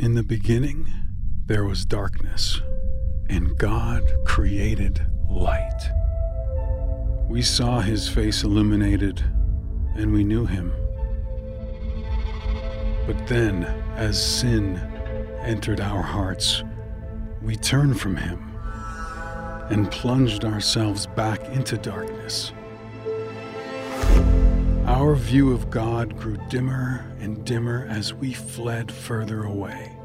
In the beginning, there was darkness, and God created light. We saw his face illuminated, and we knew him. But then, as sin entered our hearts, we turned from him and plunged ourselves back into darkness. Our view of God grew dimmer and dimmer as we fled further away.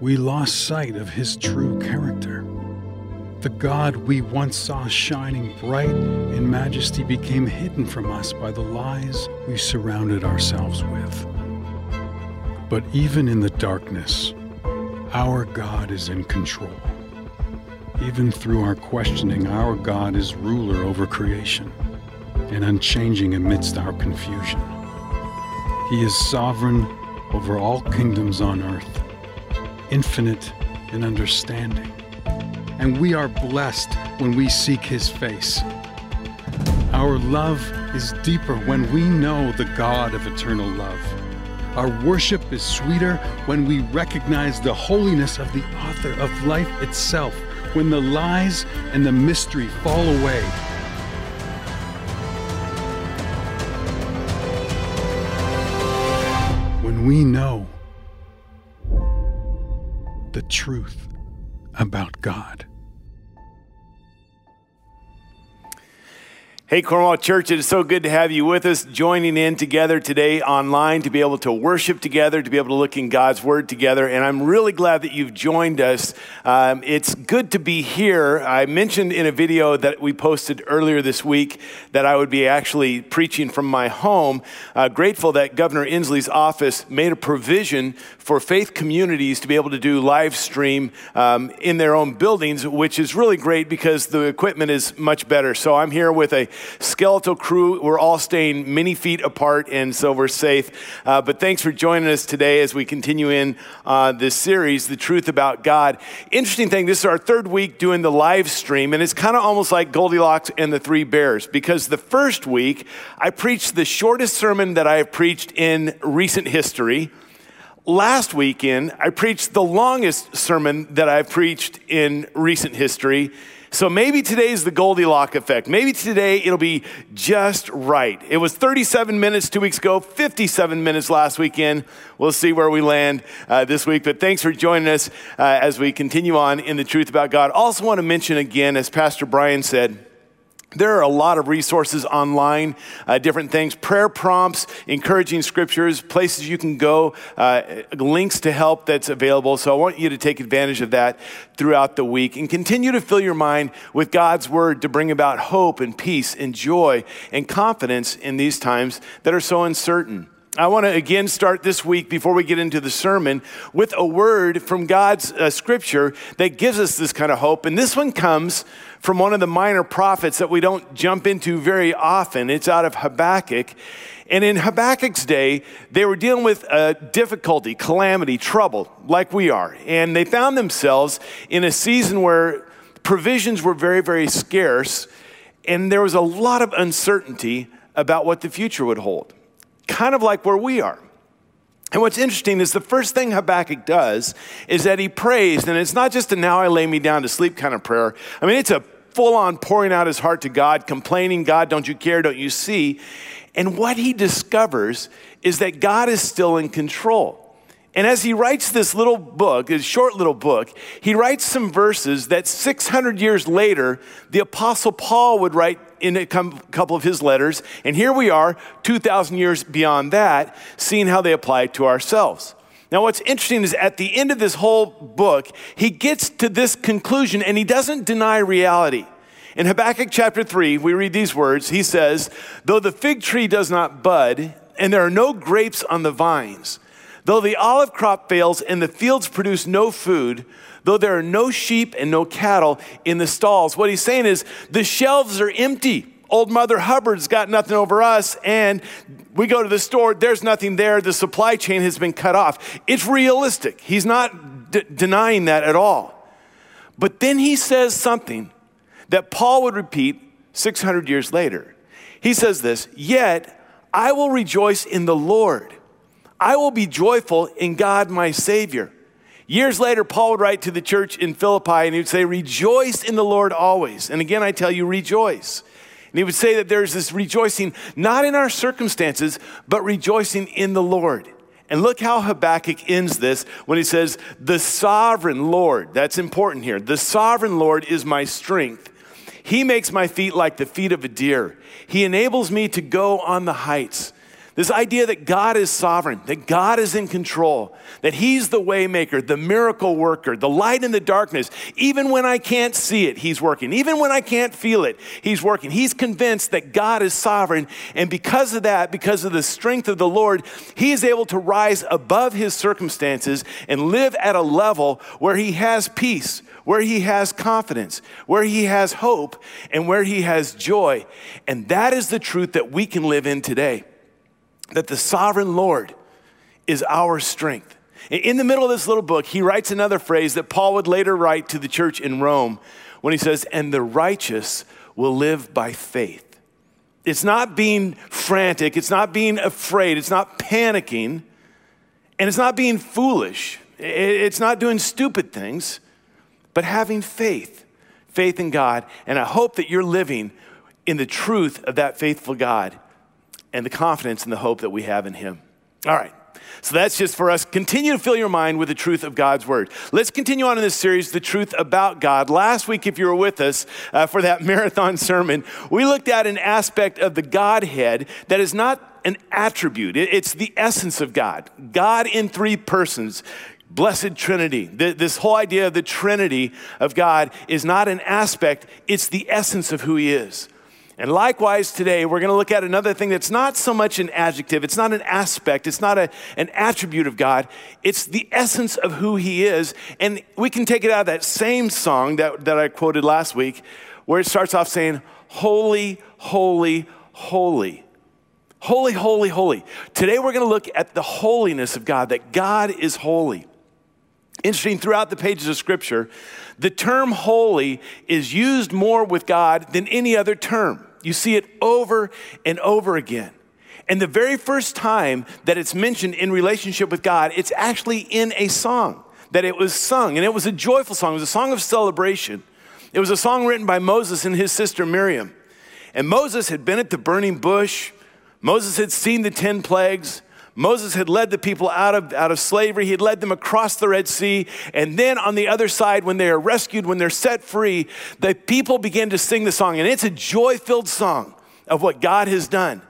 We lost sight of his true character. The God we once saw shining bright in majesty became hidden from us by the lies we surrounded ourselves with. But even in the darkness, our God is in control. Even through our questioning, our God is ruler over creation and unchanging amidst our confusion. He is sovereign over all kingdoms on earth, infinite in understanding. And we are blessed when we seek His face. Our love is deeper when we know the God of eternal love. Our worship is sweeter when we recognize the holiness of the author of life itself, when the lies and the mystery fall away. We know the truth about God. Hey, Cornwall Church, it is so good to have you with us, joining in together today online to be able to worship together, to be able to look in God's Word together. And I'm really glad that you've joined us. Um, it's good to be here. I mentioned in a video that we posted earlier this week that I would be actually preaching from my home. Uh, grateful that Governor Inslee's office made a provision for faith communities to be able to do live stream um, in their own buildings, which is really great because the equipment is much better. So I'm here with a skeletal crew. We're all staying many feet apart, and so we're safe. Uh, but thanks for joining us today as we continue in uh, this series, The Truth About God. Interesting thing, this is our third week doing the live stream, and it's kind of almost like Goldilocks and the Three Bears, because the first week I preached the shortest sermon that I have preached in recent history last weekend, I preached the longest sermon that I've preached in recent history. So maybe today's the Goldilocks effect. Maybe today it'll be just right. It was 37 minutes two weeks ago, 57 minutes last weekend. We'll see where we land uh, this week. But thanks for joining us uh, as we continue on in the truth about God. Also, want to mention again, as Pastor Brian said, there are a lot of resources online, uh, different things, prayer prompts, encouraging scriptures, places you can go, uh, links to help that's available. So I want you to take advantage of that throughout the week and continue to fill your mind with God's word to bring about hope and peace and joy and confidence in these times that are so uncertain. I want to again start this week before we get into the sermon with a word from God's uh, scripture that gives us this kind of hope. And this one comes from one of the minor prophets that we don't jump into very often. It's out of Habakkuk. And in Habakkuk's day, they were dealing with uh, difficulty, calamity, trouble, like we are. And they found themselves in a season where provisions were very, very scarce, and there was a lot of uncertainty about what the future would hold kind of like where we are. And what's interesting is the first thing Habakkuk does is that he prays, and it's not just a now I lay me down to sleep kind of prayer. I mean, it's a full on pouring out his heart to God, complaining, God, don't you care, don't you see? And what he discovers is that God is still in control. And as he writes this little book, his short little book, he writes some verses that 600 years later, the Apostle Paul would write in a couple of his letters. And here we are, 2,000 years beyond that, seeing how they apply to ourselves. Now, what's interesting is at the end of this whole book, he gets to this conclusion and he doesn't deny reality. In Habakkuk chapter 3, we read these words. He says, Though the fig tree does not bud, and there are no grapes on the vines, Though the olive crop fails and the fields produce no food, though there are no sheep and no cattle in the stalls, what he's saying is the shelves are empty. Old Mother Hubbard's got nothing over us, and we go to the store, there's nothing there. The supply chain has been cut off. It's realistic. He's not d- denying that at all. But then he says something that Paul would repeat 600 years later. He says this, Yet I will rejoice in the Lord. I will be joyful in God my Savior. Years later, Paul would write to the church in Philippi and he would say, Rejoice in the Lord always. And again, I tell you, rejoice. And he would say that there's this rejoicing not in our circumstances, but rejoicing in the Lord. And look how Habakkuk ends this when he says, The sovereign Lord, that's important here. The sovereign Lord is my strength. He makes my feet like the feet of a deer. He enables me to go on the heights. This idea that God is sovereign, that God is in control, that He's the waymaker, the miracle worker, the light in the darkness. Even when I can't see it, He's working. Even when I can't feel it, He's working. He's convinced that God is sovereign. And because of that, because of the strength of the Lord, He is able to rise above His circumstances and live at a level where He has peace, where he has confidence, where he has hope, and where he has joy. And that is the truth that we can live in today that the sovereign Lord is our strength. In the middle of this little book, he writes another phrase that Paul would later write to the church in Rome when he says, And the righteous will live by faith. It's not being frantic, it's not being afraid, it's not panicking, and it's not being foolish, it's not doing stupid things, but having faith, faith in God. And I hope that you're living in the truth of that faithful God and the confidence and the hope that we have in Him. All right. So that's just for us. Continue to fill your mind with the truth of God's word. Let's continue on in this series, The Truth About God. Last week, if you were with us uh, for that marathon sermon, we looked at an aspect of the Godhead that is not an attribute, it's the essence of God. God in three persons. Blessed Trinity. This whole idea of the Trinity of God is not an aspect, it's the essence of who He is. And likewise, today, we're going to look at another thing that's not so much an adjective, it's not an aspect, it's not a, an attribute of God, it's the essence of who He is. And we can take it out of that same song that, that I quoted last week, where it starts off saying, Holy, holy, holy. Holy, holy, holy. Today, we're going to look at the holiness of God, that God is holy. Interesting, throughout the pages of Scripture, the term holy is used more with God than any other term. You see it over and over again. And the very first time that it's mentioned in relationship with God, it's actually in a song that it was sung. And it was a joyful song, it was a song of celebration. It was a song written by Moses and his sister Miriam. And Moses had been at the burning bush, Moses had seen the 10 plagues. Moses had led the people out of, out of slavery. He had led them across the Red Sea. And then on the other side, when they are rescued, when they're set free, the people begin to sing the song. And it's a joy filled song of what God has done.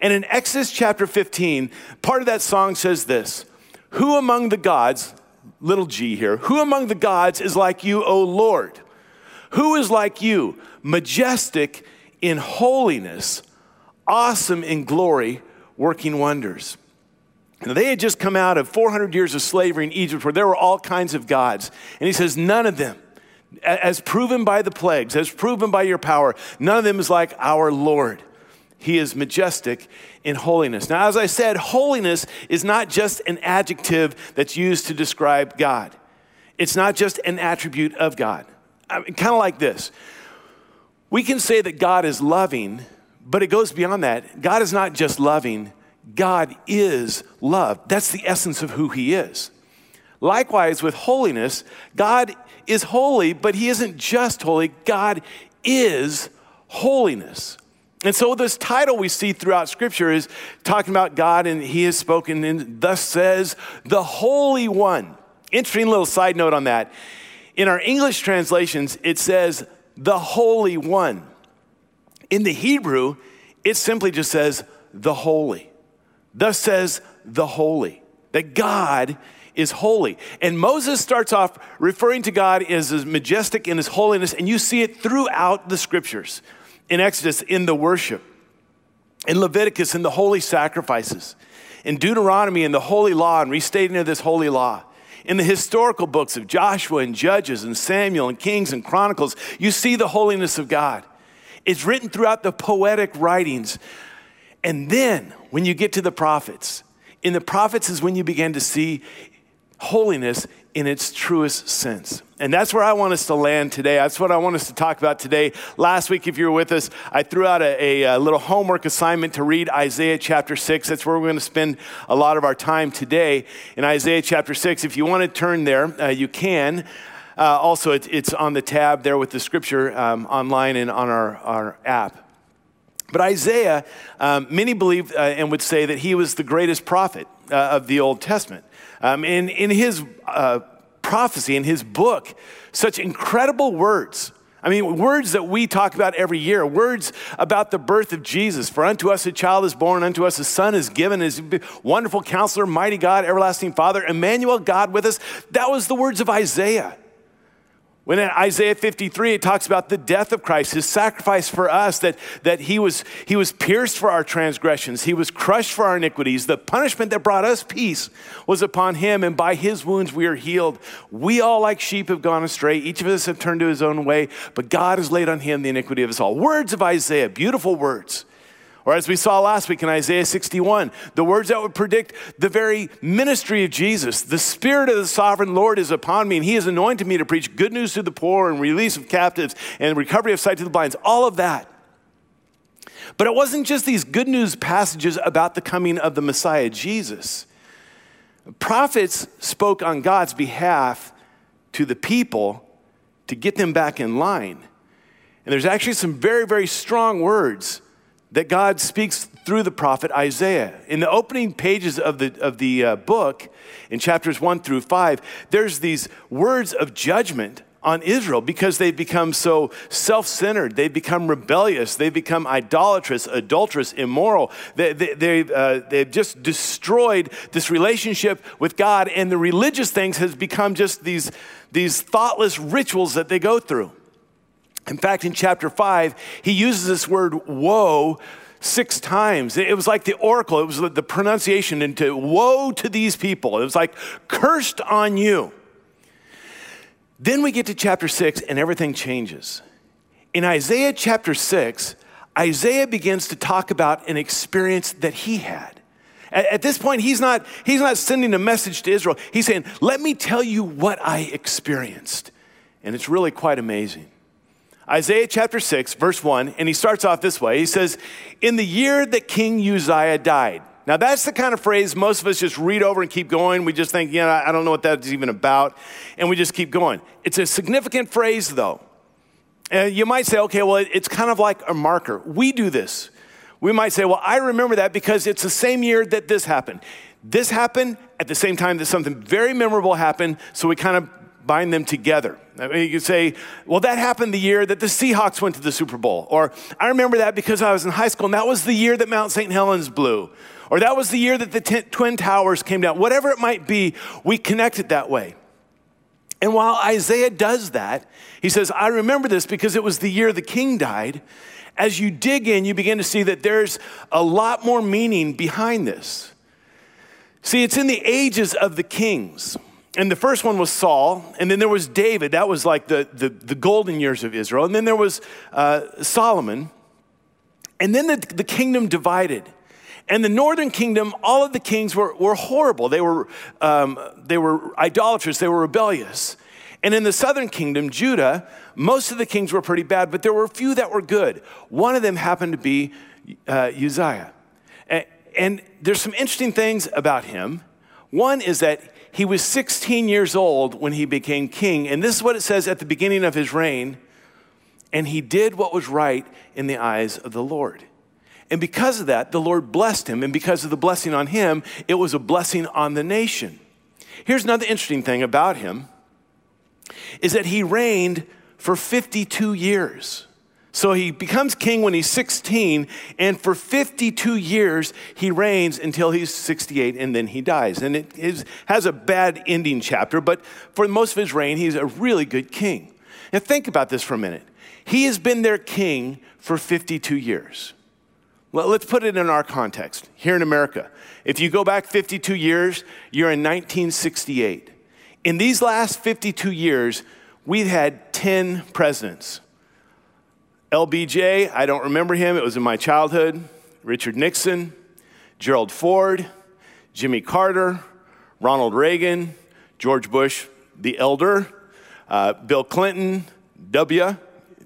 And in Exodus chapter 15, part of that song says this Who among the gods, little g here, who among the gods is like you, O Lord? Who is like you, majestic in holiness, awesome in glory, working wonders? Now, they had just come out of 400 years of slavery in Egypt where there were all kinds of gods. And he says, none of them, as proven by the plagues, as proven by your power, none of them is like our Lord. He is majestic in holiness. Now, as I said, holiness is not just an adjective that's used to describe God, it's not just an attribute of God. I mean, kind of like this we can say that God is loving, but it goes beyond that. God is not just loving, God is love. That's the essence of who He is. Likewise, with holiness, God is holy, but He isn't just holy, God is holiness. And so, this title we see throughout Scripture is talking about God, and He has spoken, and thus says the Holy One. Interesting little side note on that. In our English translations, it says the Holy One. In the Hebrew, it simply just says the Holy. Thus says the holy, that God is holy. And Moses starts off referring to God as majestic in his holiness, and you see it throughout the scriptures. In Exodus, in the worship, in Leviticus, in the holy sacrifices, in Deuteronomy, in the holy law and restating of this holy law. In the historical books of Joshua and Judges and Samuel and Kings and Chronicles, you see the holiness of God. It's written throughout the poetic writings and then when you get to the prophets, in the prophets is when you begin to see holiness in its truest sense. And that's where I want us to land today. That's what I want us to talk about today. Last week, if you were with us, I threw out a, a, little homework assignment to read Isaiah chapter 6. That's where we're going to spend a lot of our time today in Isaiah chapter 6. If you want to turn there, uh, you can. Uh, also, it, it's on the tab there with the scripture um, online and on our, our app. But Isaiah, um, many believe uh, and would say that he was the greatest prophet uh, of the Old Testament. Um, in, in his uh, prophecy, in his book, such incredible words. I mean, words that we talk about every year, words about the birth of Jesus. For unto us a child is born, unto us a son is given, is wonderful counselor, mighty God, everlasting Father, Emmanuel, God with us. That was the words of Isaiah. When in Isaiah 53, it talks about the death of Christ, his sacrifice for us, that, that he, was, he was pierced for our transgressions, he was crushed for our iniquities. The punishment that brought us peace was upon him, and by his wounds we are healed. We all, like sheep, have gone astray. Each of us have turned to his own way, but God has laid on him the iniquity of us all. Words of Isaiah, beautiful words. Or as we saw last week in Isaiah 61, the words that would predict the very ministry of Jesus. The Spirit of the sovereign Lord is upon me, and He has anointed me to preach good news to the poor and release of captives and recovery of sight to the blinds. All of that. But it wasn't just these good news passages about the coming of the Messiah, Jesus. Prophets spoke on God's behalf to the people to get them back in line. And there's actually some very, very strong words that God speaks through the prophet Isaiah. In the opening pages of the, of the uh, book, in chapters one through five, there's these words of judgment on Israel because they've become so self centered. They've become rebellious. They've become idolatrous, adulterous, immoral. They, they, they, uh, they've just destroyed this relationship with God, and the religious things has become just these, these thoughtless rituals that they go through. In fact, in chapter 5, he uses this word woe six times. It was like the oracle, it was the pronunciation into woe to these people. It was like cursed on you. Then we get to chapter 6 and everything changes. In Isaiah chapter 6, Isaiah begins to talk about an experience that he had. At, this point, he's not, he's not sending a message to Israel. He's saying, Let me tell you what I experienced. And it's really quite amazing. Isaiah chapter 6, verse 1, and he starts off this way. He says, In the year that King Uzziah died. Now, that's the kind of phrase most of us just read over and keep going. We just think, you know, I don't know what that's even about, and we just keep going. It's a significant phrase, though. And you might say, okay, well, it's kind of like a marker. We do this. We might say, well, I remember that because it's the same year that this happened. This happened at the same time that something very memorable happened, so we kind of bind them together. I mean, you could say, well, that happened the year that the Seahawks went to the Super Bowl. Or I remember that because I was in high school and that was the year that Mount St. Helens blew. Or that was the year that the t- Twin Towers came down. Whatever it might be, we connect it that way. And while Isaiah does that, he says, I remember this because it was the year the king died. As you dig in, you begin to see that there's a lot more meaning behind this. See, it's in the ages of the kings and the first one was Saul, and then there was David. That was like the, the, the golden years of Israel. And then there was uh, Solomon. And then the, the kingdom divided. And the northern kingdom, all of the kings were, were horrible. They were, um, they were idolatrous, they were rebellious. And in the southern kingdom, Judah, most of the kings were pretty bad, but there were a few that were good. One of them happened to be uh, Uzziah. And, and there's some interesting things about him. One is that he was 16 years old when he became king. And this is what it says at the beginning of his reign. And he did what was right in the eyes of the Lord. And because of that, the Lord blessed him. And because of the blessing on him, it was a blessing on the nation. Here's another interesting thing about him is that he reigned for 52 years. So he becomes king when he's 16, and for 52 years he reigns until he's 68, and then he dies. And it is, has a bad ending chapter, but for most of his reign, he's a really good king. Now think about this for a minute. He has been their king for 52 years. Well, let's put it in our context here in America. If you go back 52 years, you're in 1968. In these last 52 years, we've had 10 presidents. LBJ, I don't remember him, it was in my childhood. Richard Nixon, Gerald Ford, Jimmy Carter, Ronald Reagan, George Bush, the elder, uh, Bill Clinton, W,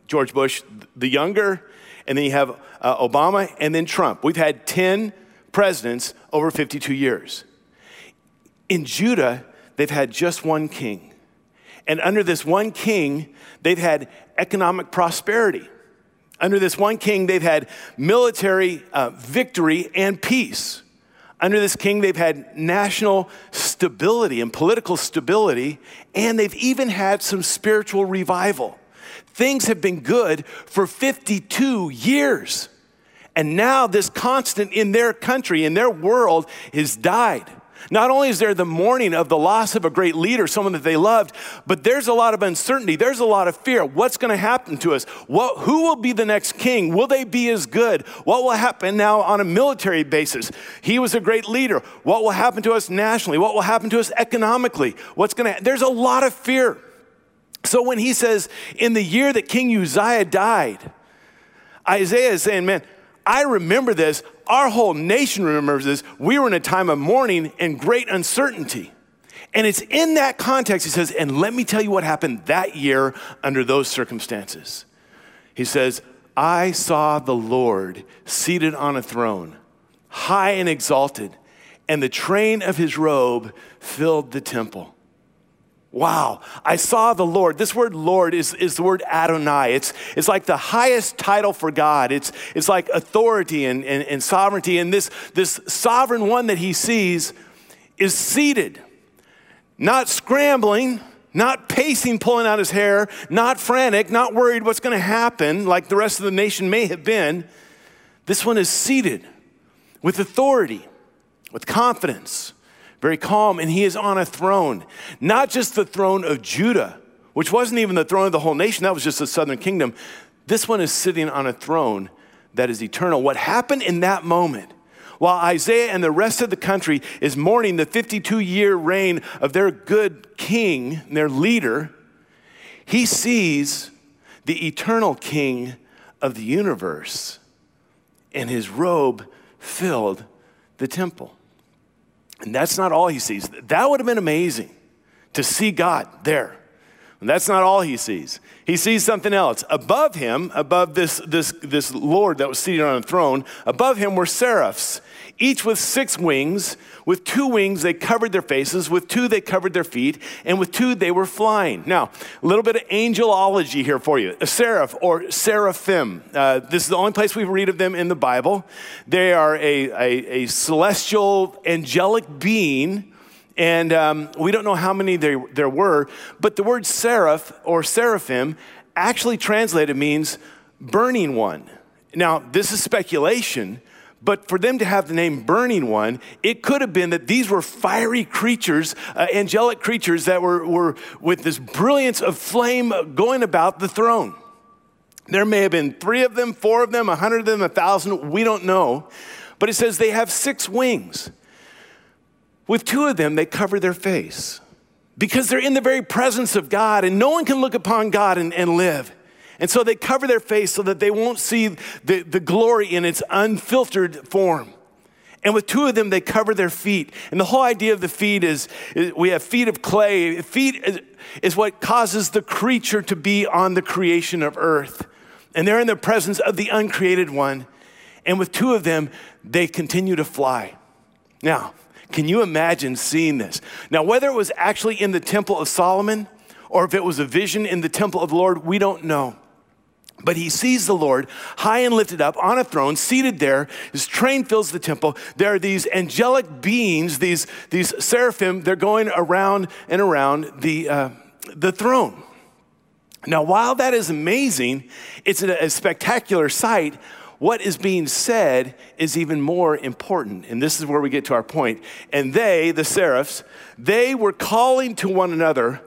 George Bush, the younger, and then you have uh, Obama, and then Trump. We've had 10 presidents over 52 years. In Judah, they've had just one king. And under this one king, they've had economic prosperity. Under this one king, they've had military uh, victory and peace. Under this king, they've had national stability and political stability, and they've even had some spiritual revival. Things have been good for 52 years. And now, this constant in their country, in their world, has died. Not only is there the mourning of the loss of a great leader, someone that they loved, but there's a lot of uncertainty. There's a lot of fear. What's going to happen to us? What, who will be the next king? Will they be as good? What will happen now on a military basis? He was a great leader. What will happen to us nationally? What will happen to us economically? What's going to, there's a lot of fear. So when he says, in the year that King Uzziah died, Isaiah is saying, man, I remember this. Our whole nation remembers this. We were in a time of mourning and great uncertainty. And it's in that context, he says, and let me tell you what happened that year under those circumstances. He says, I saw the Lord seated on a throne, high and exalted, and the train of his robe filled the temple. Wow, I saw the Lord. This word Lord is, is the word Adonai. It's, it's like the highest title for God. It's, it's like authority and, and, and sovereignty. And this, this sovereign one that he sees is seated, not scrambling, not pacing, pulling out his hair, not frantic, not worried what's going to happen like the rest of the nation may have been. This one is seated with authority, with confidence very calm, and he is on a throne, not just the throne of Judah, which wasn't even the throne of the whole nation, that was just the southern kingdom. This one is sitting on a throne that is eternal. What happened in that moment, while Isaiah and the rest of the country is mourning the 52 year reign of their good king, their leader, he sees the eternal king of the universe, and his robe filled the temple. And that's not all he sees. That would have been amazing to see God there. And that's not all he sees. He sees something else. Above him, above this, this, this Lord that was seated on a throne, above him were seraphs each with six wings. With two wings, they covered their faces. With two, they covered their feet. And with two, they were flying. Now, a little bit of angelology here for you. A seraph or seraphim. Uh, this is the only place we read of them in the Bible. They are a, a, a celestial, angelic being. And um, we don't know how many there, there were, but the word seraph or seraphim actually translated means burning one. Now, this is speculation, but for them to have the name Burning One, it could have been that these were fiery creatures, uh, angelic creatures that were, were with this brilliance of flame going about the throne. There may have been three of them, four of them, a hundred of them, a thousand, we don't know. But it says they have six wings. With two of them, they cover their face because they're in the very presence of God, and no one can look upon God and, and live. And so they cover their face so that they won't see the, the glory in its unfiltered form. And with two of them, they cover their feet. And the whole idea of the feet is, is we have feet of clay. Feet is, is what causes the creature to be on the creation of earth. And they're in the presence of the uncreated one. And with two of them, they continue to fly. Now, can you imagine seeing this? Now, whether it was actually in the Temple of Solomon or if it was a vision in the temple of the Lord, we don't know. But he sees the Lord high and lifted up on a throne, seated there. His train fills the temple. There are these angelic beings, these, these seraphim, they're going around and around the, uh, the throne. Now, while that is amazing, it's a, a spectacular sight. What is being said is even more important. And this is where we get to our point. And they, the seraphs, they were calling to one another,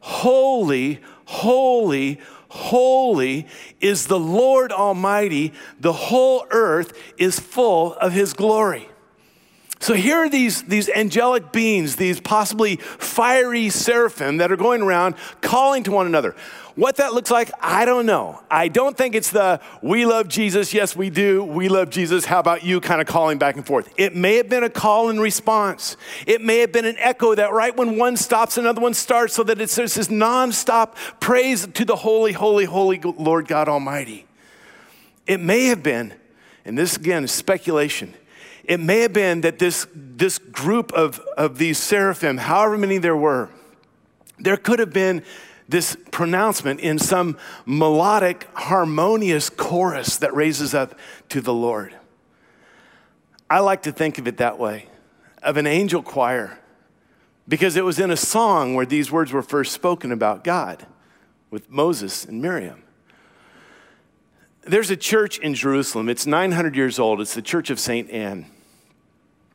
Holy, holy, Holy is the Lord Almighty. The whole earth is full of his glory. So here are these, these angelic beings, these possibly fiery seraphim that are going around calling to one another. What that looks like, I don't know. I don't think it's the we love Jesus, yes, we do, we love Jesus, how about you kind of calling back and forth. It may have been a call and response. It may have been an echo that right when one stops, another one starts, so that it's this nonstop praise to the holy, holy, holy Lord God Almighty. It may have been, and this again is speculation, it may have been that this, this group of, of these seraphim, however many there were, there could have been this pronouncement in some melodic, harmonious chorus that raises up to the Lord. I like to think of it that way of an angel choir, because it was in a song where these words were first spoken about God with Moses and Miriam. There's a church in Jerusalem. It's 900 years old. It's the Church of St. Anne.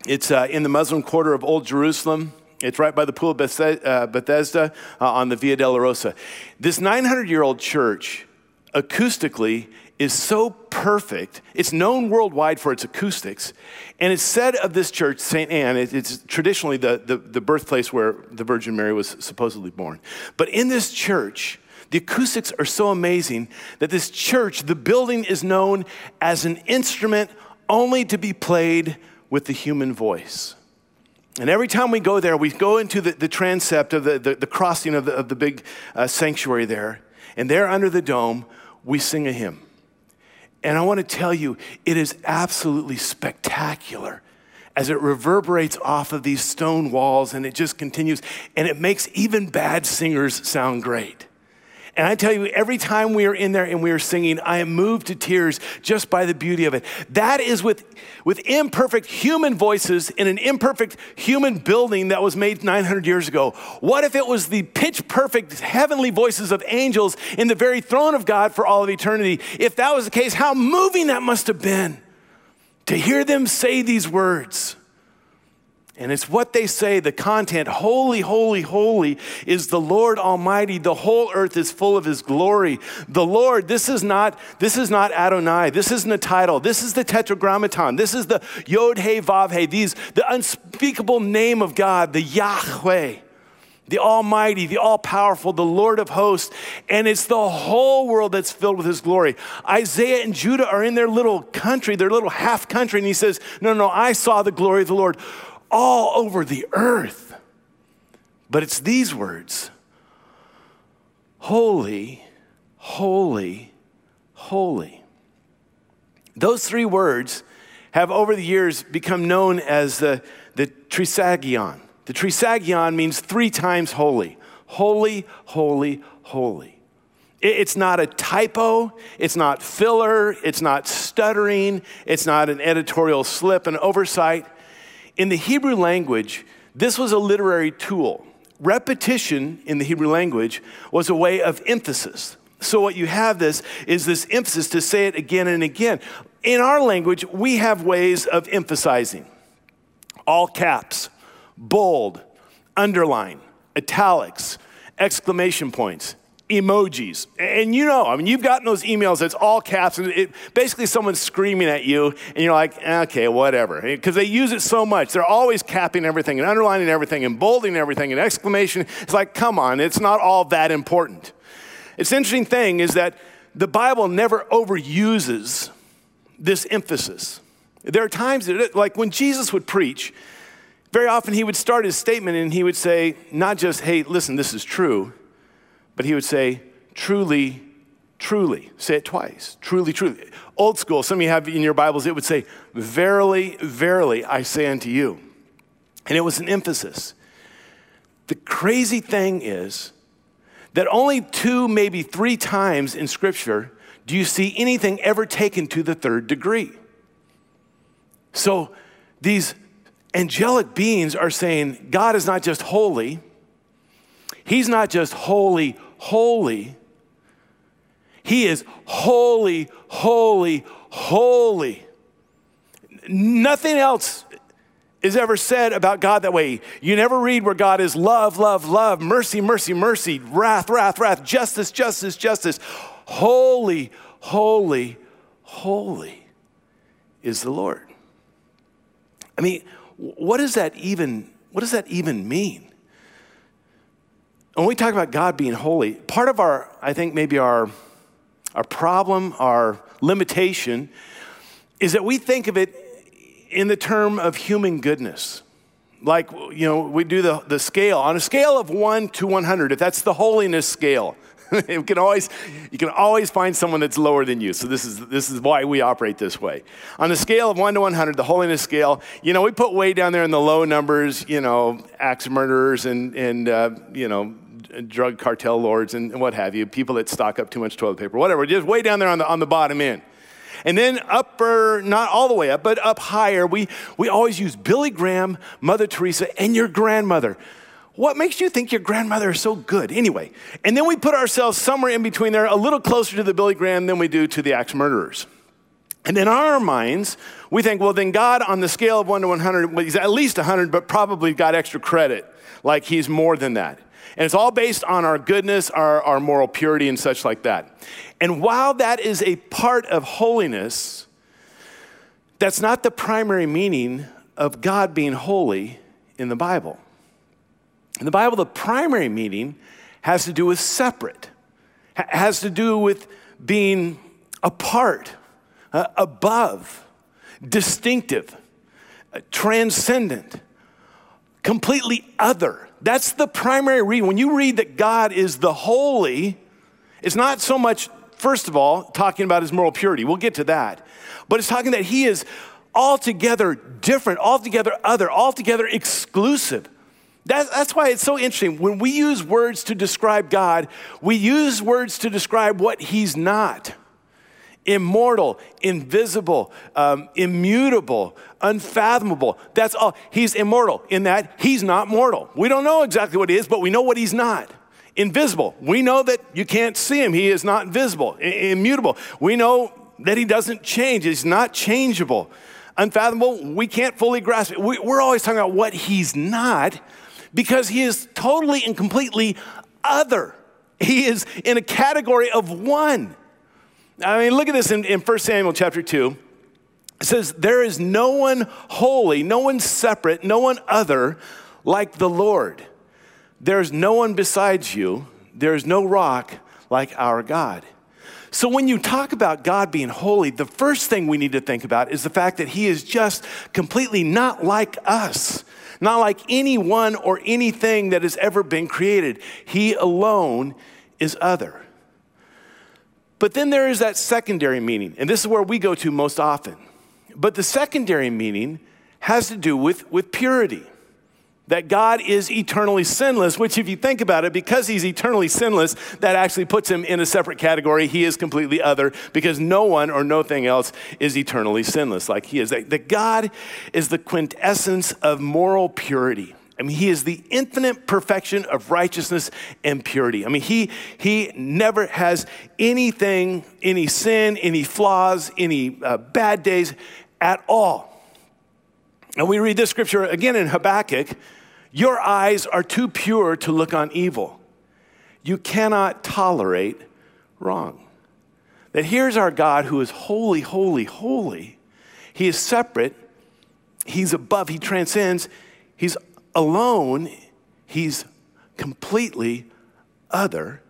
It's uh, in the Muslim quarter of Old Jerusalem. It's right by the Pool of uh, Bethesda uh, on the Via Dolorosa. This 900 year old church, acoustically, is so perfect. It's known worldwide for its acoustics. And it's said of this church, St. Anne, it's traditionally the, the, the, birthplace where the Virgin Mary was supposedly born. But in this church, the acoustics are so amazing that this church, the building is known as an instrument only to be played with the human voice. And every time we go there, we go into the, the transept of the, the, the crossing of the, of the big uh, sanctuary there. And there under the dome, we sing a hymn. And I want to tell you, it is absolutely spectacular as it reverberates off of these stone walls and it just continues. And it makes even bad singers sound great. And I tell you, every time we are in there and we are singing, I am moved to tears just by the beauty of it. That is with, with imperfect human voices in an imperfect human building that was made 900 years ago. What if it was the pitch perfect heavenly voices of angels in the very throne of God for all of eternity? If that was the case, how moving that must have been to hear them say these words. And it's what they say, the content, holy, holy, holy is the Lord Almighty. The whole earth is full of his glory. The Lord, this is not, this is not Adonai. This isn't a title. This is the tetragrammaton. This is the Yod He Vav He. These, the unspeakable name of God, the Yahweh, the Almighty, the All Powerful, the Lord of hosts. And it's the whole world that's filled with his glory. Isaiah and Judah are in their little country, their little half country. And he says, No, no, I saw the glory of the Lord all over the earth. But it's these words Holy, holy, holy. Those three words have over the years become known as the, the Trisagion. The Trisagion means three times holy. Holy, holy, holy. It's not a typo. It's not filler. It's not stuttering. It's not an editorial slip, an oversight. In the Hebrew language, this was a literary tool. Repetition in the Hebrew language was a way of emphasis. So, what you have this is this emphasis to say it again and again. In our language, we have ways of emphasizing all caps, bold, underline, italics, exclamation points, emojis. And you know, I mean, you've gotten those emails that's all caps, and it, basically someone's screaming at you, and you're like, okay, whatever. Because they use it so much. They're always capping everything and underlining everything and bolding everything and exclamation. It's like, come on, it's not all that important. It's interesting thing is that the Bible never overuses this emphasis. There are times that, like when Jesus would preach, very often he would start his statement and he would say, not just, hey, listen, this is true but he would say, truly, truly. Say it twice. Truly, truly. Old school, some of you have in your Bibles, it would say, verily, verily, I say unto you. And it was an emphasis. The crazy thing is that only two, maybe three times in Scripture do you see anything ever taken to the third degree. So these angelic beings are saying God is not just holy, He's not just holy, holy. He is holy, holy, holy. Nothing else is ever said about God that way. You never read where God is love, love, love, mercy, mercy, mercy, wrath, wrath, wrath, justice, justice, justice. Holy, holy, holy is the Lord. I mean, what does that even, what does that even mean? When we talk about God being holy, part of our, I think maybe our, our problem, our limitation, is that we think of it in the term of human goodness. Like, you know, we do the, the scale. On a scale of 1 to 100, if that's the holiness scale, you can always you can always find someone that's lower than you. So this is this is why we operate this way. On a scale of 1 to 100, the holiness scale, you know, we put way down there in the low numbers, you know, axe murderers and and uh, you know, drug cartel lords and what have you, people that stock up too much toilet paper, whatever, just way down there on the on the bottom end. And then upper, not all the way up, but up higher, we, we always use Billy Graham, Mother Teresa, and your grandmother. What makes you think your grandmother is so good? Anyway, and then we put ourselves somewhere in between there, a little closer to the Billy Graham than we do to the axe murderers. And in our minds, we think, well, then God on the scale of 1 to 100, well, he's at least 100, but probably got extra credit, like he's more than that. And it's all based on our goodness, our, our moral purity, and such like that. And while that is a part of holiness, that's not the primary meaning of God being holy in the Bible. In the Bible, the primary meaning has to do with separate, has to do with being apart, uh, above, distinctive, uh, transcendent, completely other. That's the primary reason. When you read that God is the holy, it's not so much, first of all, talking about his moral purity. We'll get to that. But it's talking that he is altogether different, altogether other, altogether exclusive. That, that's why it's so interesting. When we use words to describe God, we use words to describe what He's not immortal, invisible, um, immutable, unfathomable. That's all. He's immortal in that He's not mortal. We don't know exactly what He is, but we know what He's not. Invisible. We know that you can't see Him, He is not visible. Immutable. We know that He doesn't change, He's not changeable. Unfathomable, we can't fully grasp it. We, we're always talking about what He's not because he is totally and completely other. He is in a category of one. I mean, look at this in, in 1 Samuel chapter 2. It says, There is no one holy, no one separate, no one other like the Lord. There's no one besides you. There's no rock like our God. So, when you talk about God being holy, the first thing we need to think about is the fact that He is just completely not like us not like anyone or anything that has ever been created. He alone is other. But then there is that secondary meaning, and this is where we go to most often. But the secondary meaning has to do with, with purity that God is eternally sinless, which, if you think about it, because he's eternally sinless, that actually puts him in a separate category. He is completely other because no one or nothing else is eternally sinless like he is. That, that God is the quintessence of moral purity. I mean, he is the infinite perfection of righteousness and purity. I mean, he, he never has anything, any sin, any flaws, any uh, bad days at all. And we read this scripture again in Habakkuk Your eyes are too pure to look on evil. You cannot tolerate wrong. That here's our God who is holy, holy, holy. He is separate, He's above, He transcends, He's alone, He's completely other,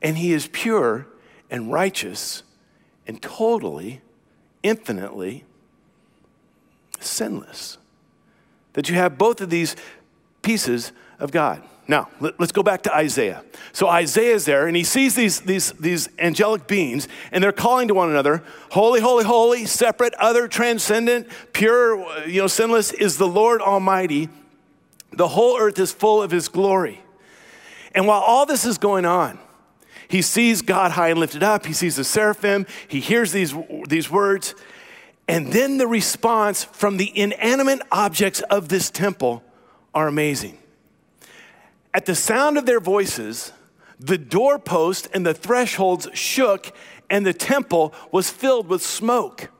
and He is pure and righteous and totally, infinitely sinless. That you have both of these pieces of God. Now, let, us go back to Isaiah. So Isaiah is there and he sees these, these, these angelic beings and they're calling to one another, holy, holy, holy, separate, other, transcendent, pure, you know, sinless is the Lord Almighty. The whole earth is full of his glory. And while all this is going on, he sees God high and lifted up. He sees the seraphim. He hears these, these words. And then the response from the inanimate objects of this temple are amazing. At the sound of their voices, the doorpost and the thresholds shook, and the temple was filled with smoke.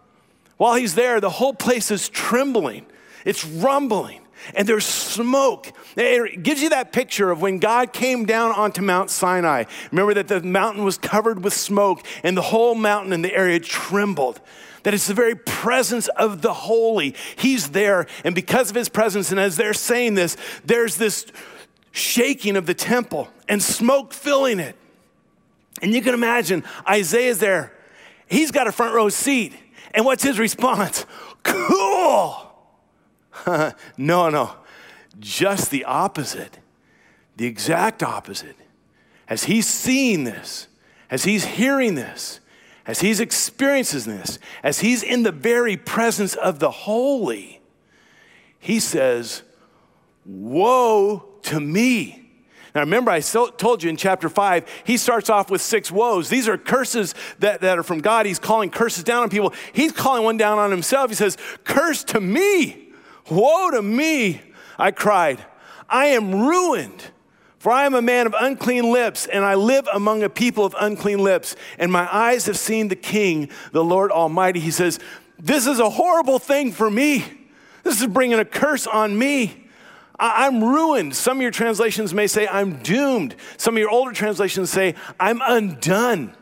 While he's there, the whole place is trembling, it's rumbling, and there's smoke. It gives you that picture of when God came down onto Mount Sinai. Remember that the mountain was covered with smoke, and the whole mountain and the area trembled. that it's the very presence of the holy. He's there, and because of his presence, and as they're saying this, there's this shaking of the temple and smoke filling it. And you can imagine Isaiah's there. He's got a front row seat. And what's his response? Cool. no, no, just the opposite, the exact opposite. As he's seeing this, as he's hearing this, as he's experiencing this, as he's in the very presence of the holy, he says, Woe to me. Now, remember, I told you in chapter five, he starts off with six woes. These are curses that, that are from God. He's calling curses down on people. He's calling one down on himself. He says, Curse to me, woe to me. I cried, I am ruined. For I am a man of unclean lips, and I live among a people of unclean lips, and my eyes have seen the King, the Lord Almighty. He says, This is a horrible thing for me. This is bringing a curse on me. I'm ruined. Some of your translations may say, I'm doomed. Some of your older translations say, I'm undone.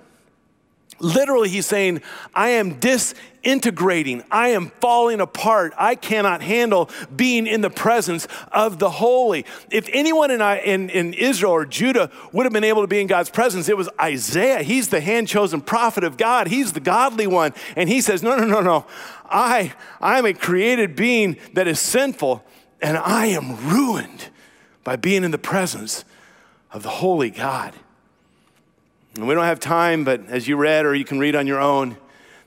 Literally, he's saying, I am disintegrating. I am falling apart. I cannot handle being in the presence of the holy. If anyone in, in, in Israel or Judah would have been able to be in God's presence, it was Isaiah. He's the hand chosen prophet of God, he's the godly one. And he says, No, no, no, no. I, I am a created being that is sinful, and I am ruined by being in the presence of the holy God. And we don't have time, but as you read, or you can read on your own,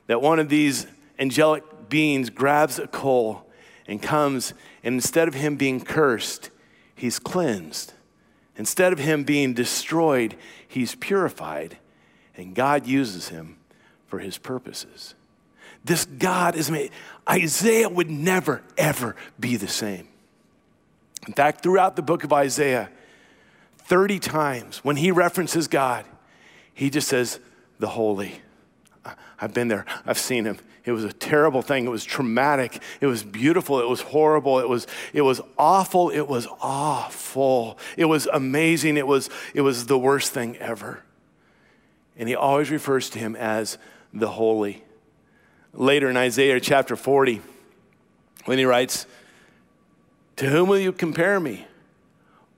that one of these angelic beings grabs a coal and comes, and instead of him being cursed, he's cleansed. Instead of him being destroyed, he's purified, and God uses him for his purposes. This God is made. Isaiah would never, ever be the same. In fact, throughout the book of Isaiah, 30 times when he references God, he just says, the holy. I've been there, I've seen him. It was a terrible thing. It was traumatic. It was beautiful. It was horrible. It was, it was awful. It was awful. It was amazing. It was, it was the worst thing ever. And he always refers to him as the holy. Later in Isaiah chapter 40, when he writes, To whom will you compare me?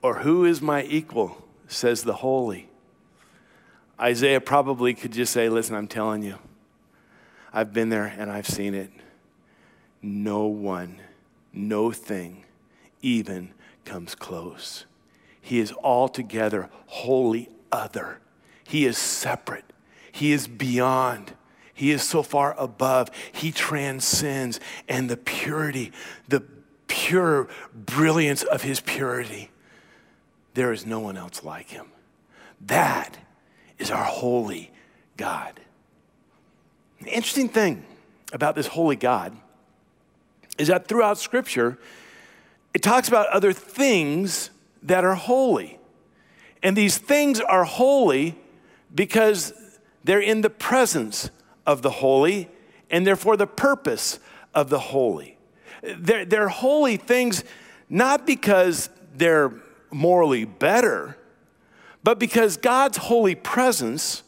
Or who is my equal? says the holy. Isaiah probably could just say, Listen, I'm telling you, I've been there and I've seen it. No one, no thing even comes close. He is altogether wholly other. He is separate. He is beyond. He is so far above. He transcends. And the purity, the pure brilliance of his purity, there is no one else like him. That is our holy God. The interesting thing about this holy God is that throughout Scripture, it talks about other things that are holy. And these things are holy because they're in the presence of the holy and therefore the purpose of the holy. They're, they're holy things not because they're morally better, but because God's holy presence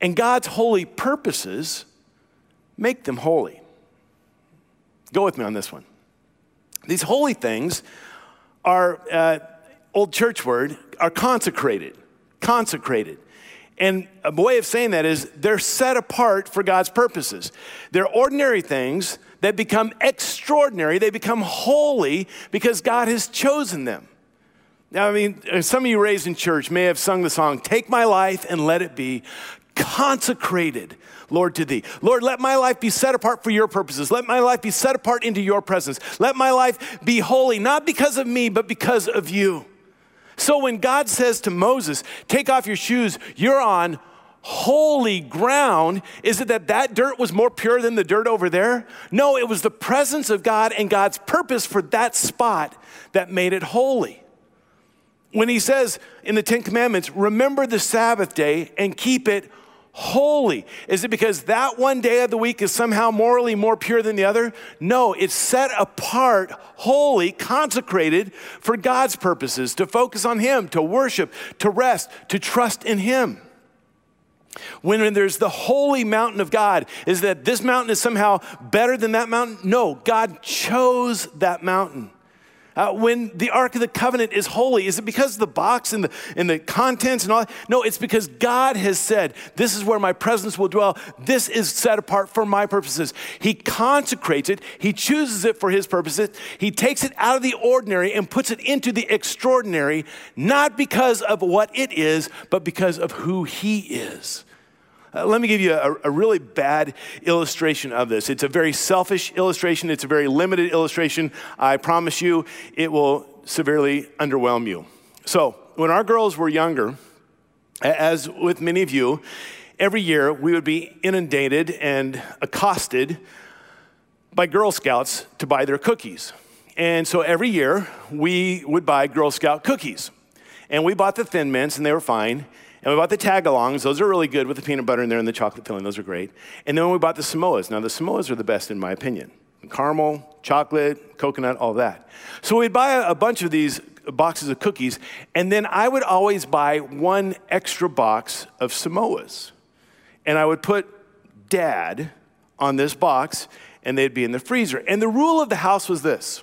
and God's holy purposes make them holy. Go with me on this one. These holy things are, uh, old church word, are consecrated. Consecrated. And a way of saying that is they're set apart for God's purposes. They're ordinary things that become extraordinary, they become holy because God has chosen them. Now, I mean, uh, some of you raised in church may have sung the song, Take My Life and Let It Be consecrated, Lord, to thee. Lord, let my life be set apart for your purposes. Let my life be set apart into your presence. Let my life be holy, not because of me, but because of you. So when God says to Moses, Take off your shoes, you're on holy ground, is it that that dirt was more pure than the dirt over there? No, it was the presence of God and God's purpose for that spot that made it holy when he says in the Ten Commandments, remember the Sabbath day and keep it holy. Is it because that one day of the week is somehow morally more pure than the other? No, it's set apart, holy, consecrated for God's purposes, to focus on Him, to worship, to rest, to trust in Him. When, there's the holy mountain of God, is that this mountain is somehow better than that mountain? No, God chose that mountain. Uh, when the Ark of the Covenant is holy, is it because of the box and the, and the contents and all that? No, it's because God has said, This is where my presence will dwell. This is set apart for my purposes. He consecrates it, He chooses it for His purposes. He takes it out of the ordinary and puts it into the extraordinary, not because of what it is, but because of who He is. Uh, let me give you a, a, really bad illustration of this. It's a very selfish illustration, it's a very limited illustration. I promise you, it will severely underwhelm you. So, when our girls were younger, as with many of you, every year we would be inundated and accosted by Girl Scouts to buy their cookies. And so every year we would buy Girl Scout cookies. And we bought the Thin Mints, and they were fine. And we bought the tagalongs. Those are really good with the peanut butter in there and the chocolate filling. Those are great. And then we bought the Samoas. Now, the Samoas are the best in my opinion. Caramel, chocolate, coconut, all that. So we'd buy a, bunch of these boxes of cookies, and then I would always buy one extra box of Samoas. And I would put dad on this box, and they'd be in the freezer. And the rule of the house was this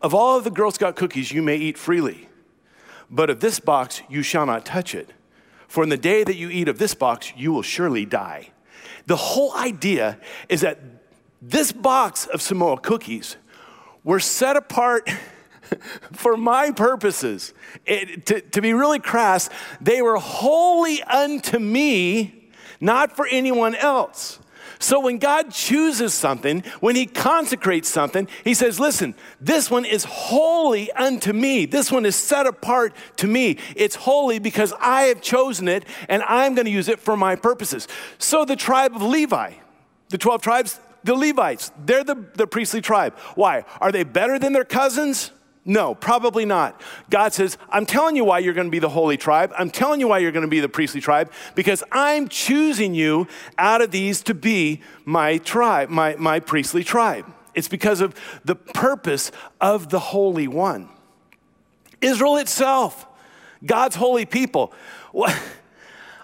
of all of the Girl Scout cookies, you may eat freely. But of this box you shall not touch it. For in the day that you eat of this box, you will surely die. The whole idea is that this box of Samoa cookies were set apart for my purposes. It, to, to be really crass, they were wholly unto me, not for anyone else. So when God chooses something, when He consecrates something, He says, Listen, this one is holy unto me. This one is set apart to me. It's holy because I have chosen it and I'm going to use it for my purposes. So the tribe of Levi, the 12 tribes, the Levites, they're the, the priestly tribe. Why? Are they better than their cousins? No, probably not. God says, I'm telling you why you're going to be the holy tribe. I'm telling you why you're going to be the priestly tribe because I'm choosing you out of these to be my tribe, my, my priestly tribe. It's because of the purpose of the Holy One. Israel itself, God's holy people.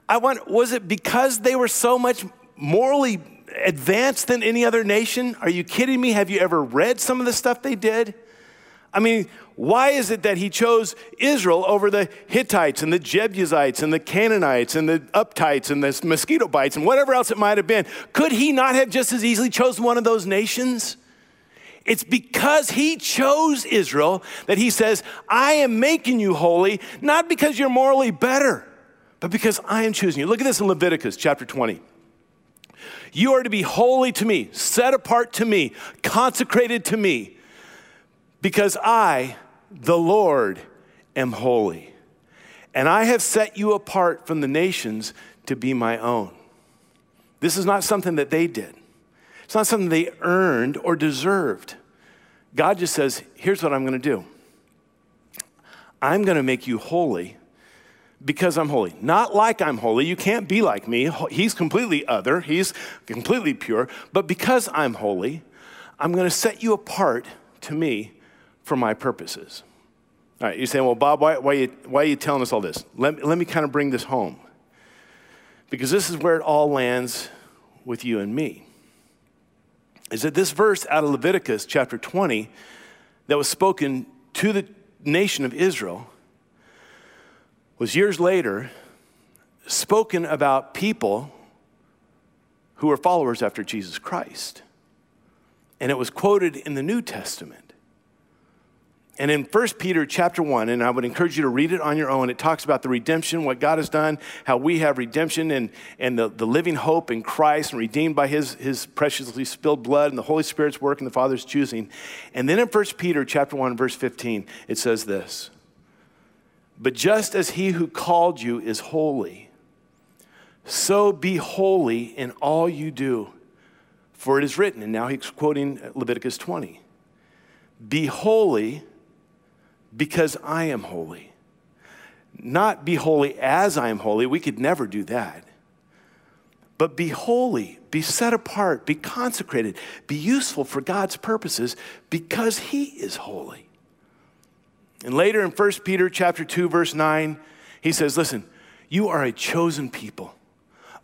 I want, was it because they were so much morally advanced than any other nation? Are you kidding me? Have you ever read some of the stuff they did? I mean, why is it that he chose Israel over the Hittites and the Jebusites and the Canaanites and the Uptites and the mosquito bites and whatever else it might have been? Could he not have just as easily chosen one of those nations? It's because he chose Israel that he says, I am making you holy, not because you're morally better, but because I am choosing you. Look at this in Leviticus chapter 20. You are to be holy to me, set apart to me, consecrated to me because I, the Lord, am holy. And I have set you apart from the nations to be my own. This is not something that they did, it's not something they earned or deserved. God just says, here's what I'm going to do I'm going to make you holy because I'm holy. Not like I'm holy. You can't be like me. He's completely other, He's completely pure. But because I'm holy, I'm going to set you apart to me for my purposes. All right, you're saying, well, Bob, why, why, are, you, why are you telling us all this? Let, let me kind of bring this home. Because this is where it all lands with you and me. Is that this verse out of Leviticus chapter 20 that was spoken to the nation of Israel was years later spoken about people who were followers after Jesus Christ. And it was quoted in the New Testament. And in 1 Peter chapter 1, and I would encourage you to read it on your own, it talks about the redemption, what God has done, how we have redemption and, and the, the living hope in Christ and redeemed by his, his preciously spilled blood and the Holy Spirit's work and the Father's choosing. And then in 1 Peter chapter 1, verse 15, it says this But just as he who called you is holy, so be holy in all you do. For it is written, and now he's quoting Leviticus 20 Be holy because I am holy. Not be holy as I am holy, we could never do that. But be holy, be set apart, be consecrated, be useful for God's purposes because He is holy. And later in 1 Peter chapter 2, verse 9, he says, Listen, You are a chosen people,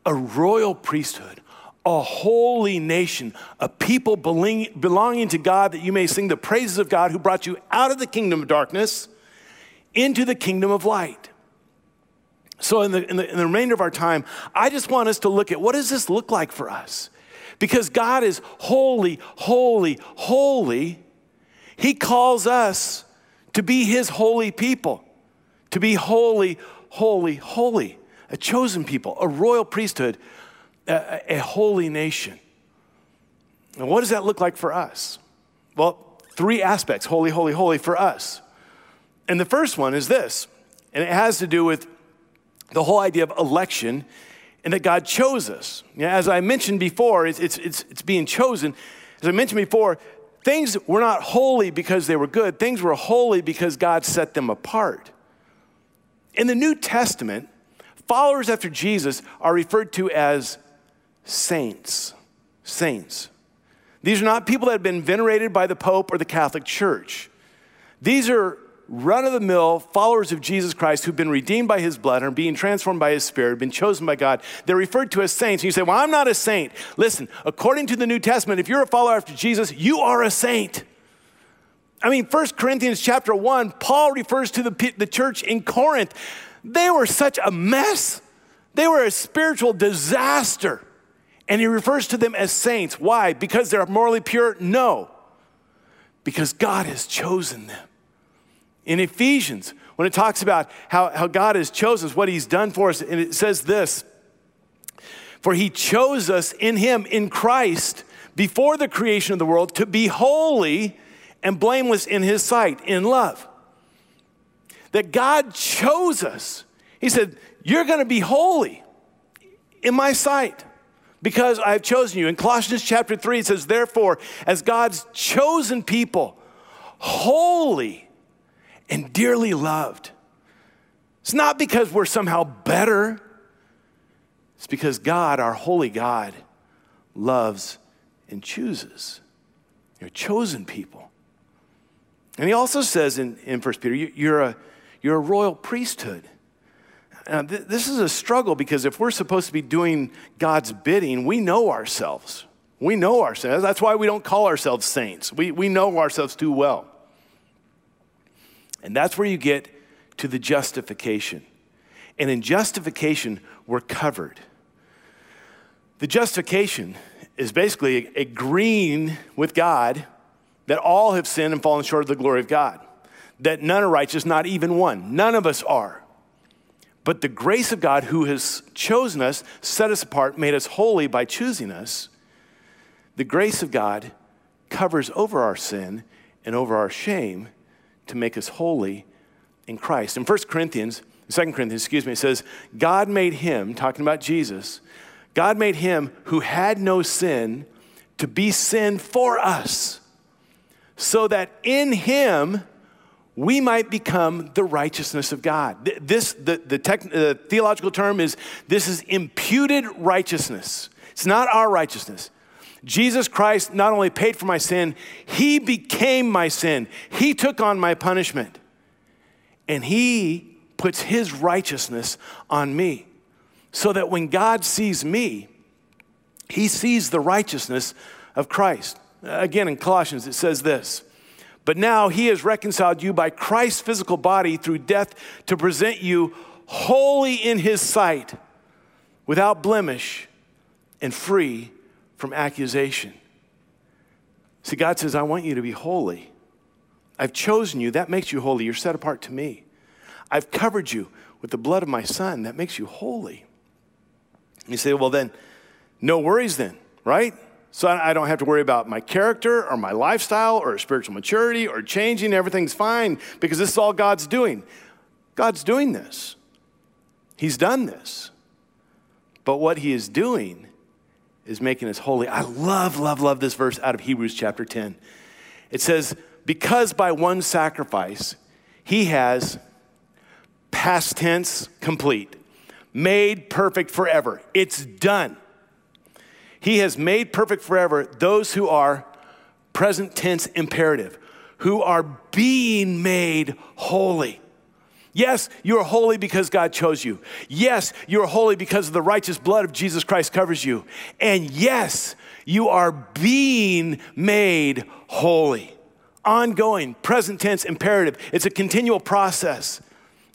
a royal priesthood, a holy nation, a people belonging to God that you may sing the praises of God who brought you out of the kingdom of darkness into the kingdom of light. So, in the, in the, in the remainder of our time, I just want us to look at what does this look like for us? Because God is holy, holy, holy. He calls us to be His holy people, to be holy, holy, holy, a chosen people, a royal priesthood, a, a holy nation. And what does that look like for us? Well, three aspects holy, holy, holy for us. And the first one is this, and it has to do with the whole idea of election and that God chose us. You know, as I mentioned before, it's, it's, it's, it's being chosen. As I mentioned before, things were not holy because they were good, things were holy because God set them apart. In the New Testament, followers after Jesus are referred to as saints. Saints. These are not people that have been venerated by the Pope or the Catholic Church. These are run of the mill followers of Jesus Christ who've been redeemed by his blood and are being transformed by his spirit, been chosen by God, they're referred to as saints. And you say, Well, I'm not a saint. Listen, according to the New Testament, if you're a follower after Jesus, you are a saint. I mean, 1 Corinthians chapter 1, Paul refers to the, the church in Corinth. They were such a mess, they were a spiritual disaster. And he refers to them as saints. Why? Because they're morally pure? No, because God has chosen them in Ephesians, when it talks about how, how God has chosen us, what He's done for us, and it says this For He chose us in Him, in Christ, before the creation of the world, to be holy and blameless in His sight, in love. That God chose us. He said, You're going to be holy in my sight because I've chosen you. In Colossians chapter 3, it says, Therefore, as God's chosen people, holy and dearly loved. It's not because we're somehow better, it's because God, our holy God, loves and chooses. You're chosen people. And he also says in, in 1 Peter, you're a, you're a royal priesthood. Now, th- this is a struggle because if we're supposed to be doing God's bidding, we know ourselves. We know ourselves. That's why we don't call ourselves saints. We, we know ourselves too well. And that's where you get to the justification. And in justification, we're covered. The justification is basically agreeing with God that all have sinned and fallen short of the glory of God, that none are righteous, not even one. None of us are. But the grace of God, who has chosen us, set us apart, made us holy by choosing us, the grace of God covers over our sin and over our shame to make us holy in Christ. In 1 Corinthians, 2 Corinthians, excuse me, it says, God made him, talking about Jesus, God made him who had no sin to be sin for us, so that in him we might become the righteousness of God. This, the, the, tech, the theological term is this is imputed righteousness. It's not our righteousness. Jesus Christ not only paid for my sin, He became my sin. He took on my punishment. And He puts His righteousness on me. So that when God sees me, He sees the righteousness of Christ. Again, in Colossians, it says this. But now he has reconciled you by Christ's physical body through death to present you holy in his sight, without blemish, and free from accusation. See, God says, I want you to be holy. I've chosen you. That makes you holy. You're set apart to me. I've covered you with the blood of my son. That makes you holy. You say, well, then, no worries then, right? So I don't have to worry about my character or my lifestyle or spiritual maturity or changing. Everything's fine because this is all God's doing. God's doing this. He's done this. But what He is doing is making us holy. I love, love, love this verse out of Hebrews chapter 10. It says, Because by one sacrifice he has, past tense, complete, made perfect forever. It's done. He has made perfect forever those who are present tense imperative, who are being made holy. Yes, you are holy because God chose you. Yes, you are holy because of the righteous blood of Jesus Christ covers you. And yes, you are being made holy. Ongoing, present tense, imperative. It's a continual process.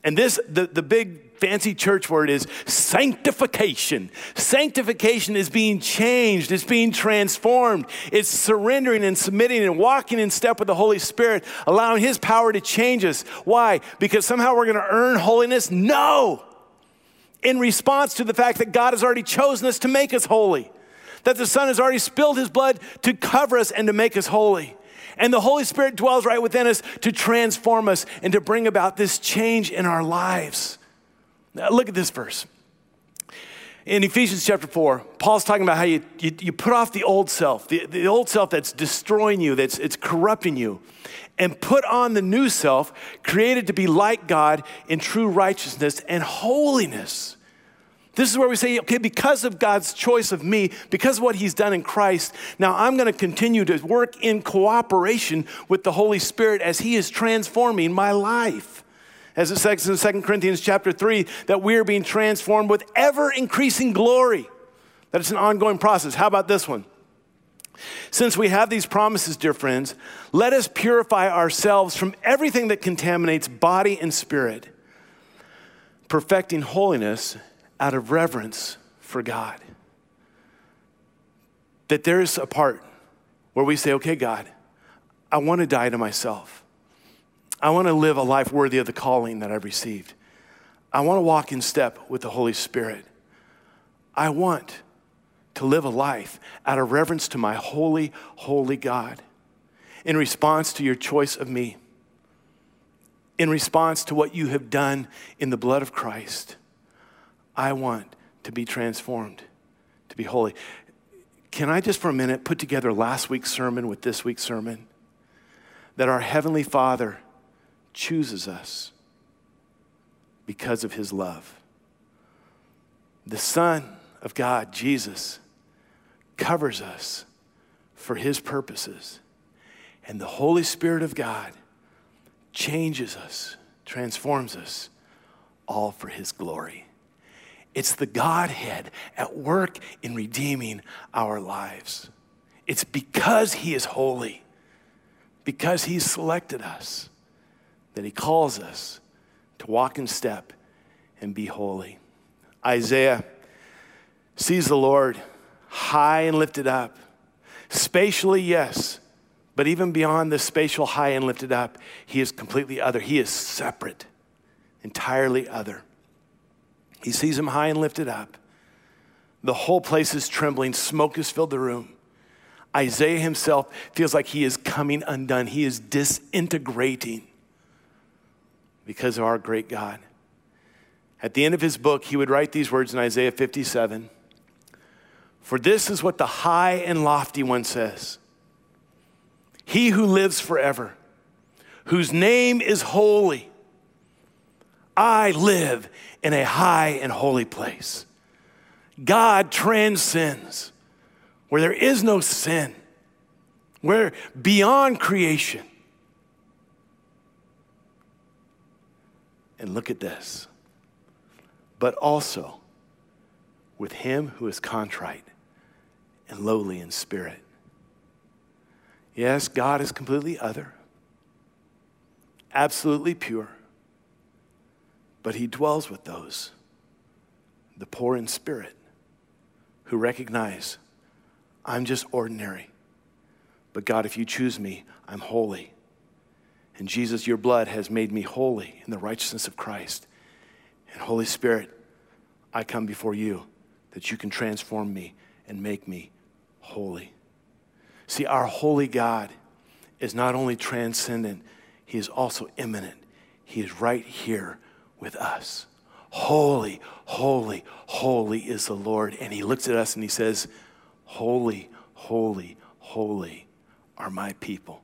And this, the, the big fancy church word is sanctification. Sanctification is being changed, it's being transformed, it's surrendering and submitting and walking in step with the Holy Spirit, allowing His power to change us. Why? Because somehow we're going to earn holiness? No! In response to the fact that God has already chosen us to make us holy, that the Son has already spilled His blood to cover us and to make us holy. And the Holy Spirit dwells right within us to transform us and to bring about this change in our lives. Now, look at this verse. In Ephesians chapter 4, Paul's talking about how you, you, you put off the old self, the, the old self that's destroying you, that's it's corrupting you, and put on the new self, created to be like God in true righteousness and holiness. This is where we say, okay, because of God's choice of me, because of what He's done in Christ, now I'm going to continue to work in cooperation with the Holy Spirit as He is transforming my life as it says in 2 Corinthians chapter 3, that we are being transformed with ever increasing glory. That it's an ongoing process. How about this one? Since we have these promises, dear friends, let us purify ourselves from everything that contaminates body and spirit, perfecting holiness out of reverence for God. That there is a part where we say, okay, God, I want to die to myself. I want to live a life worthy of the calling that I've received. I want to walk in step with the Holy Spirit. I want to live a life out of reverence to my holy, holy God in response to your choice of me, in response to what you have done in the blood of Christ. I want to be transformed, to be holy. Can I just for a minute put together last week's sermon with this week's sermon? That our Heavenly Father chooses us because of his love. The Son of God, Jesus, covers us for his purposes. And the Holy Spirit of God changes us, transforms us, all for his glory. It's the Godhead at work in redeeming our lives. It's because he is holy, because he selected us that he calls us to walk in step and be holy. Isaiah sees the Lord high and lifted up. Spatially, yes, but even beyond the spatial high and lifted up, he is completely other. He is separate, entirely other. He sees him high and lifted up. The whole place is trembling, smoke has filled the room. Isaiah himself feels like he is coming undone, he is disintegrating because of our great God. At the end of his book, he would write these words in Isaiah 57 For this is what the high and lofty one says He who lives forever, whose name is holy. I live in a high and holy place. God transcends where there is no sin, where beyond creation, And look at this. But also with him who is contrite and lowly in spirit. Yes, God is completely other, absolutely pure, but he dwells with those, the poor in spirit, who recognize I'm just ordinary. But God, if you choose me, I'm holy. And Jesus, your blood has made me holy in the righteousness of Christ. And Holy Spirit, I come before you that you can transform me and make me holy. See, our holy God is not only transcendent, he is also immanent. He is right here with us. Holy, holy, holy is the Lord. And he looks at us and he says, Holy, holy, holy are my people.